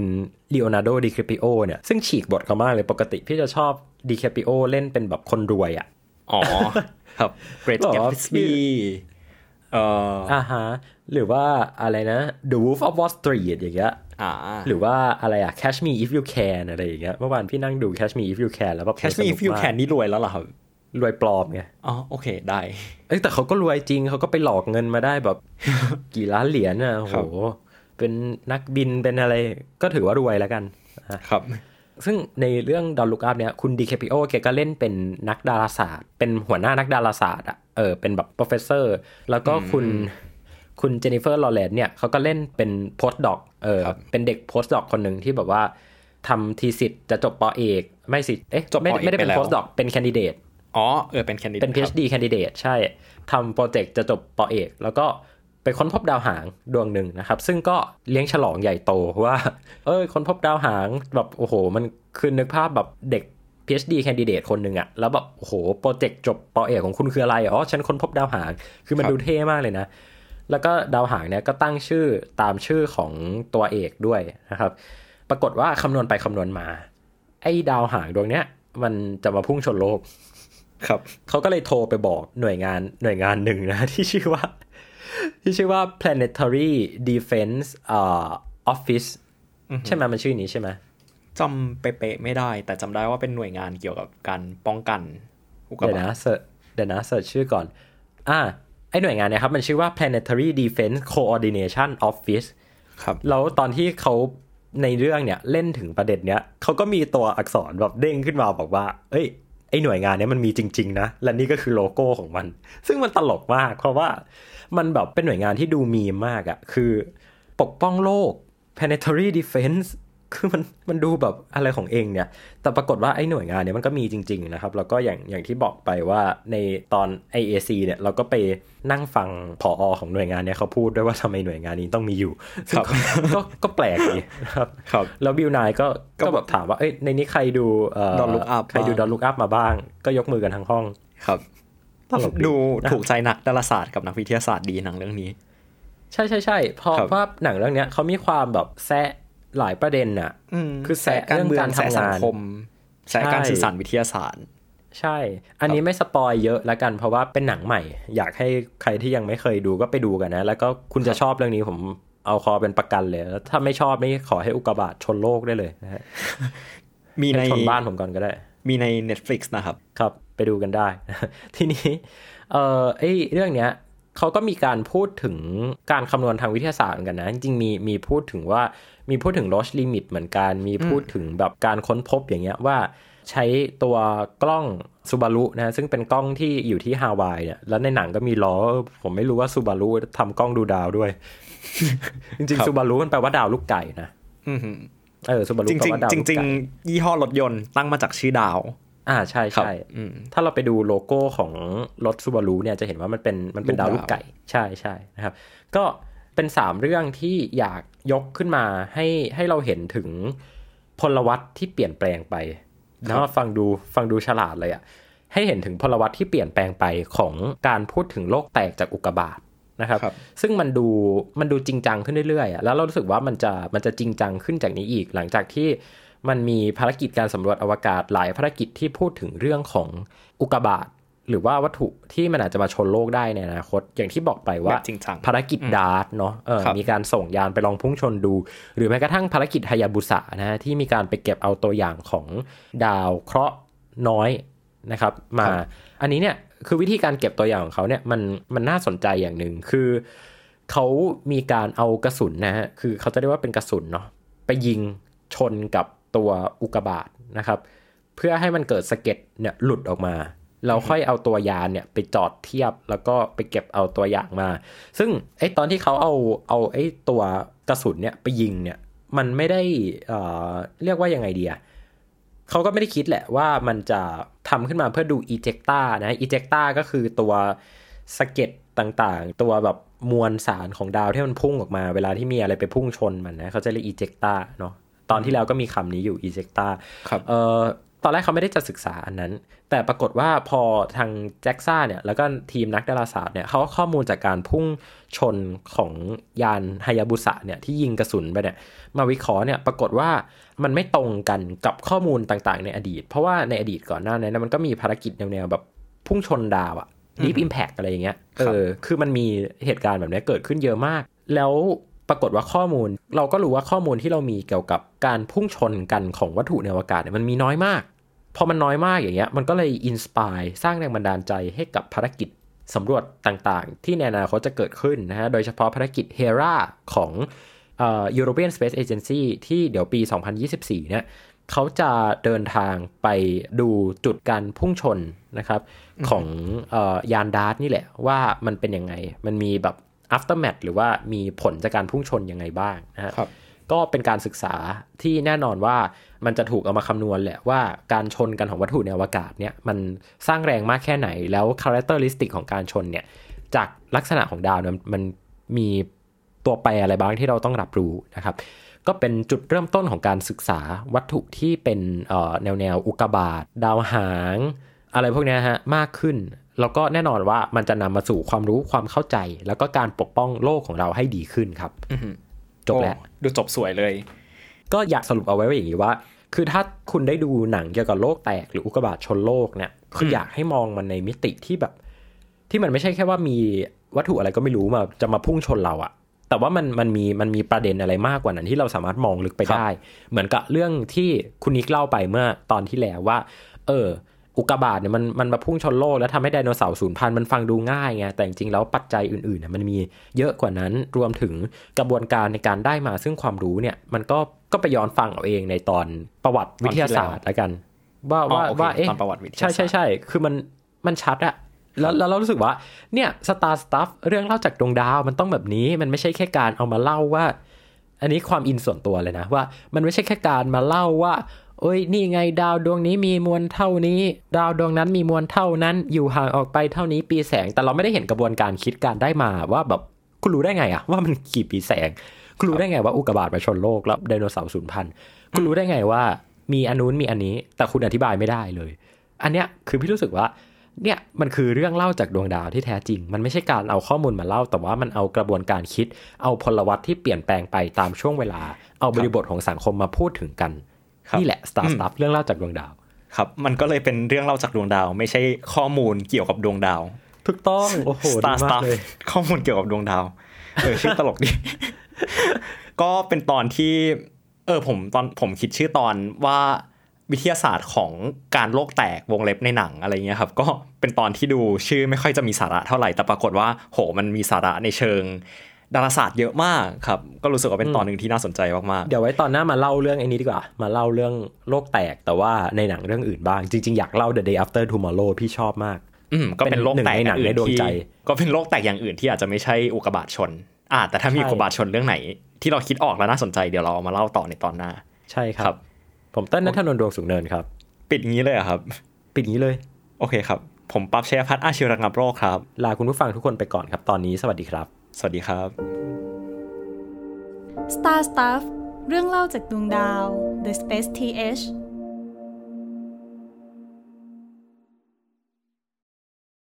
เลโอนาร์โดดิคาปริโอเนี่ย ซึ่งฉีกบทเขามากเลยปกติพี่จะชอบดิคาปริโอเล่นเป็นแบบคนรวยอะอ๋อ ครับ บอกว่า Great Gatsby เอ่ออ่าฮะ หรือว่าอะไรนะ The Wolf of Wall Street อย่างเงี้ยอ่า หรือว่าอะไรอะ Catch Me If You Can อะไรอย่างเงี้ยเมื่อวานพี่นั่งดู Catch Me If You Can แล้วแบบ Catch Me If You สกมาก Can นี่รวยแล้วเหรอครับรวยปลอมไง อ๋อ โอเค ได้ เอ้ยแต่เขาก็รวยจริง เขาก็ไปหลอกเงินมาได้แบบ กี่ล้านเหรียญอะโอ้โหครับเป็นนักบิน เป็นอะไร ก็ถือว่ารวยแล้วกันอะครับ ซึ่งในเรื่อง Don't Look Up เนี่ย คุณดิคาปริโอแกก็เล่นเป็นนักดาราศาสตร์ เป็นหัวหน้านักดาราศาสตร์อะ เออ เป็นแบบ professor แล้วก็คุณ คุณเจนนิเฟอร์ลอว์เรนซ์เนี่ยเขาก็เล่นเป็น postdoc เออเป็นเด็ก postdoc คนหนึ่งที่แบบว่าทำ thesis จะจบ ป.เอกไม่สิเอ๊ะจบ ป.เอกไม่ ไม่ได้เป็นไปแล้ว postdoc เป็น candidate อ๋อเออเป็น candidate เป็น PhD candidate ใช่ทำโปรเจกต์จะจบ ป.เอก แล้วก็ไปค้นพบดาวหางดวงหนึ่งนะครับ ซึ่งก็เลี้ยงฉลองใหญ่โตว่า เอ้ยค้นพบดาวหางแบบโอ้โห มันคือนึกภาพแบบเด็ก PhD candidate คนหนึ่งอะแล้วแบบโอ้โหโปรเจกต์จบ ป.เอกของคุณคืออะไรอ๋อฉันค้นพบดาวหางคือมันดูเท่มากเลยนะ แล้วก็ดาวหางเนี่ยก็ตั้งชื่อตามชื่อของตัวเอกด้วยนะครับ ปรากฏว่าคำนวณไปคำนวณมา ไอ้ดาวหางดวงเนี้ย มันจะมาพุ่งชนโลก ครับ เขาก็เลยโทรไปบอกหน่วยงานหน่วยงานหนึ่งนะที่ชื่อว่า ที่ชื่อว่า planetary defense อ่า office ใช่ไหมมันชื่อนี้ใช่ไหมจำเป๊ะๆไม่ได้ แต่จำได้ว่าเป็นหน่วยงานเกี่ยวกับการป้องกันอุกกาเดี๋ยวบานะตเสิร์ชเดี๋ยวนะเสิร์ชชื่อก่อน อ่าไอ หน่วยงานเนี่ยครับ มันชื่อว่า planetary defense coordination office ครับแล้วตอนที่เขาในเรื่องเนี่ยเล่นถึงประเด็นเนี้ยเขาก็มีตัวอักษรแบบเด้งขึ้นมาบอกว่า เอ้ยไอหน่วยงานเนี้ยมันมีจริง ๆ นะ และนี่ก็คือโลโก้ของมัน ซึ่งมันตลกมาก เพราะว่ามันแบบเป็นหน่วยงานที่ดูมีมมากอะคือปกป้องโลก planetary defense คือมันมันดูแบบอะไรของเองเนี่ย แต่ปรากฏว่าไอ้หน่วยงานเนี่ยมันก็มีจริง ๆ นะครับ แล้วก็อย่างอย่างที่บอกไปว่าในตอน IAC เนี่ยเราก็ไปนั่งฟังผออของหน่วยงานเนี่ยเขาพูดด้วยว่าทำไมหน่วยงานนี้ต้องมีอยู่ซึ่งก็ก็ก็แปลกดีนะครับครับ แล้วบิวนายก็ก็ก็แบบถามว่าเอ้ยในนี้ใครดูเ Don't Look Up ใครดูบ้างดอนลุกอัพมาบ้าง ก็ยกมือกันทั้งห้องครับตลกดีดูถูกใจนักดาราศาสตร์กับนักวิทยาศาสตร์ดีหนังเรื่องนี้ ใช่ใช่ใช่เพราะครับว่าหนังเรื่องเนี้ยเขามีความแบบแซะ หลายประเด็นน่ะคือแซะการเมืองเรื่องการแสะทำงานสังคมแสะการใช่สื่อสารวิทยาศาสตร์ ใช่ อันนี้ไม่สปอยเยอะแล้วกัน เพราะว่าเป็นหนังใหม่ อยากให้ใครที่ยังไม่เคยดูก็ไปดูกันนะ แล้วก็คุณจะชอบเรื่องนี้ผมเอาคอเป็นประกันเลย แล้วถ้าไม่ชอบนี่ขอให้อุกกาบาตชนโลกได้เลยนะฮะมีในให้ชนบ้านผมก่อนก็ได้ มีใน Netflix นะครับ ครับ ไปดูกันได้ ทีนี้เออไอ้เรื่องเนี้ยเขาก็มีการพูดถึงการคำนวณทางวิทยาศาสตร์เหมือนกันนะ จริงๆมีมีพูดถึงว่า มีพูดถึง loss limit เหมือนกัน มีพูดถึงแบบการค้นพบอย่างเงี้ยว่าใช้ตัวกล้องซูบารุนะซึ่งเป็นกล้องที่อยู่ที่ฮาวายเนี่ยแล้วในหนังก็มีล้อ ผมไม่รู้ว่าซูบารุทำกล้องดูดาวด้วย จริงครับๆซูบารุมันแปลว่าดาวลูกไก่นะอือหือเออซูบารุจแปลริงว่าดาวๆจลูกริงไก่ๆยี่ห้อรถยนต์ตั้งมาจากชื่อดาว อ่าใช่ครับใช่อืมถ้าเราไปดูโลโก้ของรถซูบารุเนี่ยจะเห็นว่ามันเป็นมันเป็นลูกดาวดาวลูกไก่ ใช่ใช่นะครับ ก็ เป็นสามเรื่องที่อยากยกขึ้นมาให้ให้เราเห็นถึงพลวัตที่เปลี่ยนแปลงไปนะฟังดูฟังดูฉลาดเลยอะให้เห็นถึงพลวัตที่เปลี่ยนแปลงไปของการพูดถึงโลกแตกจากอุกกาบาตนะครับครับซึ่งมันดูมันดูจริงจังขึ้นเรื่อยๆอะแล้วเรารู้สึกว่ามันจะมันจะจริงจังขึ้นจากนี้อีก หลังจากที่มันมีภารกิจการสำรวจอวกาศหลายภารกิจที่พูดถึงเรื่องของอุกกาบาต หรือว่าวัตถุที่มันอาจจะมาชนโลกได้ในอนาคต อย่างที่บอกไปว่าแบบจริงจังภารกิจดาร์ตเนาะเออครับมีการส่งยานไปลองพุ่งชนดู หรือแม้กระทั่งภารกิจฮายาบุสะนะฮะที่มีการไปเก็บเอาตัวอย่างของดาวเคราะห์น้อยนะครับ มาอันนี้เนี่ยคือวิธีการเก็บตัวอย่างของเขาเนี่ยมันมันน่าสนใจอย่างหนึ่งคือเขามีการเอากระสุนนะฮะคือเขาจะเรียกว่าเป็นกระสุนเนาะไปยิงชนกับตัวอุกกาบาตนะครับ เพื่อให้มันเกิดสะเก็ดเนี่ยหลุดออกมา เราค่อยเอาตัวยานเนี่ยไปจอดเทียบแล้วก็ไปเก็บเอาตัวอย่างมา ซึ่งไอ้ตอนที่เขาเอาเอาไอ้ตัวกระสุนเนี่ยไปยิงเนี่ยมันไม่ได้เอ่อเรียกว่ายังไงดีอะเขาก็ไม่ได้คิดแหละว่ามันจะทำขึ้นมาเพื่อดูอีเจกตานะอีเจกตาก็คือตัวสะเก็ดต่างๆ ตัวแบบมวลสารของดาวที่มันพุ่งออกมา เวลาที่มีอะไรไปพุ่งชนมันนะเขาจะเรียกอีเจกตาเนาะตอนที่แล้วก็มีคำนี้อยู่อีเจกตาครับเอ่อ ตอนแรกเขาไม่ได้จะศึกษาอันนั้น แต่ปรากฏว่าพอทางแจ็กซ่าเนี่ย แล้วก็ทีมนักดาราศาสตร์เนี่ยเขาเอาข้อมูลจากการพุ่งชนของยานฮายาบุสะเนี่ยที่ยิงกระสุนไปเนี่ย มาวิเคราะห์เนี่ยปรากฏว่ามันไม่ตรงกันกับข้อมูลต่างๆ ในอดีต เพราะว่าในอดีตก่อนหน้านั้นนะมันก็มีภารกิจแนวๆแบบพุ่งชนดาวอะ Deep Impact อะไรอย่างเงี้ย เออ คือมันมีเหตุการณ์แบบนี้เกิดขึ้นเยอะมาก แล้วปรากฏว่าข้อมูล เราก็รู้ว่าข้อมูลที่เรามีเกี่ยวกับการพุ่งชนกันของวัตถุในอวกาศเนี่ยมันมีน้อยมาก พอมันน้อยมากอย่างเงี้ย มันก็เลยอินสปายสร้างแรงบันดาลใจให้กับภารกิจสำรวจต่างๆ ที่ในอนาคตจะเกิดขึ้นนะฮะ โดยเฉพาะภารกิจ HERA ของเอ่อ European Space Agency ที่เดี๋ยวปี 2024 เนี่ยเขาจะเดินทางไปดูจุดการพุ่งชนนะครับ ของเออยานดาร์ตนี่แหละ ว่ามันเป็นยังไง มันมีแบบ aftermath หรือว่ามีผลจากการพุ่งชนยังไงบ้างนะฮะครับ ก็เป็นการศึกษาที่แน่นอนว่ามันจะถูกเอามาคำนวณแหละว่าการชนกันของวัตถุในอวกาศเนี่ยมันสร้างแรงมากแค่ไหนแล้ว characteristic ของการชนเนี่ยจากลักษณะของดาวเนี่ยมันมีตัวแปรอะไรบ้างที่เราต้องรับรู้นะครับก็เป็นจุดเริ่มต้นของการศึกษาวัตถุที่เป็นแนวแนวอุกกาบาตดาวหาง อะไรพวกนี้ฮะมากขึ้น แล้วก็แน่นอนว่ามันจะนำมาสู่ความรู้ความเข้าใจ แล้วก็การปกป้องโลกของเราให้ดีขึ้นครับ จบแล้วโอ้ดูจบสวยเลย ก็อยากสรุปเอาไว้ว่าอย่างนี้ว่า คือถ้าคุณได้ดูหนังเกี่ยวกับโลกแตกหรืออุกกาบาตชนโลกเนี่ยคืออยากให้มองมันในมิติที่แบบ ที่มันไม่ใช่แค่ว่ามีวัตถุอะไรก็ไม่รู้มาจะมาพุ่งชนเราอะแต่ว่ามันมันมีมันมีประเด็นอะไรมากกว่านั้นที่เราสามารถมองลึกไปครับได้ เหมือนกับเรื่องที่คุณนิกเล่าไปเมื่อตอนที่แล้วว่า เออ อุกกาบาตเนี่ยมันมันมาพุ่งชนโลกแล้วทำให้ไดโนเสาร์สูญพันธุ์มันฟังดูง่ายไงแต่จริงๆแล้วปัจจัยอื่นๆเนี่ยมันมีเยอะกว่านั้นรวมถึงกระบวนการในการได้มาซึ่งความรู้เนี่ยมันก็ก็ไปย้อนฟังเอาเองในตอนประวัติวิทยาศาสตร์แล้วกัน ว่าอ๋อว่าโอเคว่าเอ๊ะตอนประวัติวิทยาศาสตร์ใช่ใช่ใช่คือมันมันชัดอะแล้วแล้วเรารู้สึกว่าเนี่ย Starstuff เรื่องเล่าจากดวงดาวมันต้องแบบนี้มันไม่ใช่แค่การเอามาเล่าว่า อันนี้ความอินส่วนตัวเลยนะว่า มันไม่ใช่แค่การมาเล่าว่า เอ้ยนี่ไงดาวดวงนี้มีมวลเท่านี้ ดาวดวงนั้นมีมวลเท่านั้น อยู่ห่างออกไปเท่านี้ปีแสง แต่เราไม่ได้เห็นกระบวนการคิดการได้มาว่าแบบคุณรู้ได้ไงอะว่ามันกี่ปีแสงคุณรู้ได้ไงว่าอุกกาบาตมาชนโลกแล้วไดโนเสาร์สูญพันธุ์คุณรู้ได้ไงว่ามีอันนู้นมีอันนี้ แต่คุณอธิบายไม่ได้เลย อันเนี้ยคือพี่รู้สึกว่าเนี่ยมันคือเรื่องเล่าจากดวงดาวที่แท้จริง มันไม่ใช่การเอาข้อมูลมาเล่า แต่ว่ามันเอากระบวนการคิด เอาพลวัตที่เปลี่ยนแปลงไปตามช่วงเวลา เอาบริบทของสังคมมาพูดถึงกัน นี่แหละ Star Stuff เรื่องเล่าจากดวงดาว ครับ มันก็เลยเป็นเรื่องเล่าจากดวงดาว ไม่ใช่ข้อมูลเกี่ยวกับดวงดาวถูกต้องโอ้โห Star ดีมาก Stuff เลยข้อมูลเกี่ยวกับดวงดาวเออชื่อตลกดีก็เป็นตอนที่ เออผมตอนผมคิดชื่อตอนว่าวิทยาศาสตร์ของการโลกแตกวงเล็บในหนังอะไรเงี้ยครับ ก็เป็นตอนที่ดูชื่อไม่ค่อยจะมีสาระเท่าไหร่แต่ปรากฏว่า โหมันมีสาระในเชิง ดาราศาสตร์เยอะมากครับ ก็รู้สึกว่าเป็นตอนหนึ่งที่น่าสนใจมากเดี๋ยวไว้ตอนหน้ามาเล่าเรื่องไอ้นี้ดีกว่า มาเล่าเรื่องโลกแตกแต่ว่าในหนังเรื่องอื่นบ้าง จริง ๆ อยากเล่า The Day After Tomorrow พี่ชอบมากๆอืมก็เป็นโลกแตกเป็นหนึ่งในหนังในดวงใจที่ก็เป็นโลกแตกอย่างอื่นที่อาจจะไม่ใช่อุกกาบาตชนอ่าแต่ถ้ามีใช่อุกกาบาตชนเรื่องไหน ที่เราคิดออกแล้วน่าสนใจเดี๋ยวเราเอามาเล่าต่อในตอนหน้า ใช่คครัรับบผมเต้นนัทนนท์ดวงสูงเนินครับ ปิดงี้เลยเหรอครับ ปิดงี้เลย โอเคครับ ผมปั๊บชัยพัฒน์อาชีวระงับโรคครับ ลาคุณผู้ฟังทุกคนไปก่อนครับ ตอนนี้สวัสดีครับ สวัสดีครับ Star Stuff เรื่องเล่าจากดวงดาว The Space TH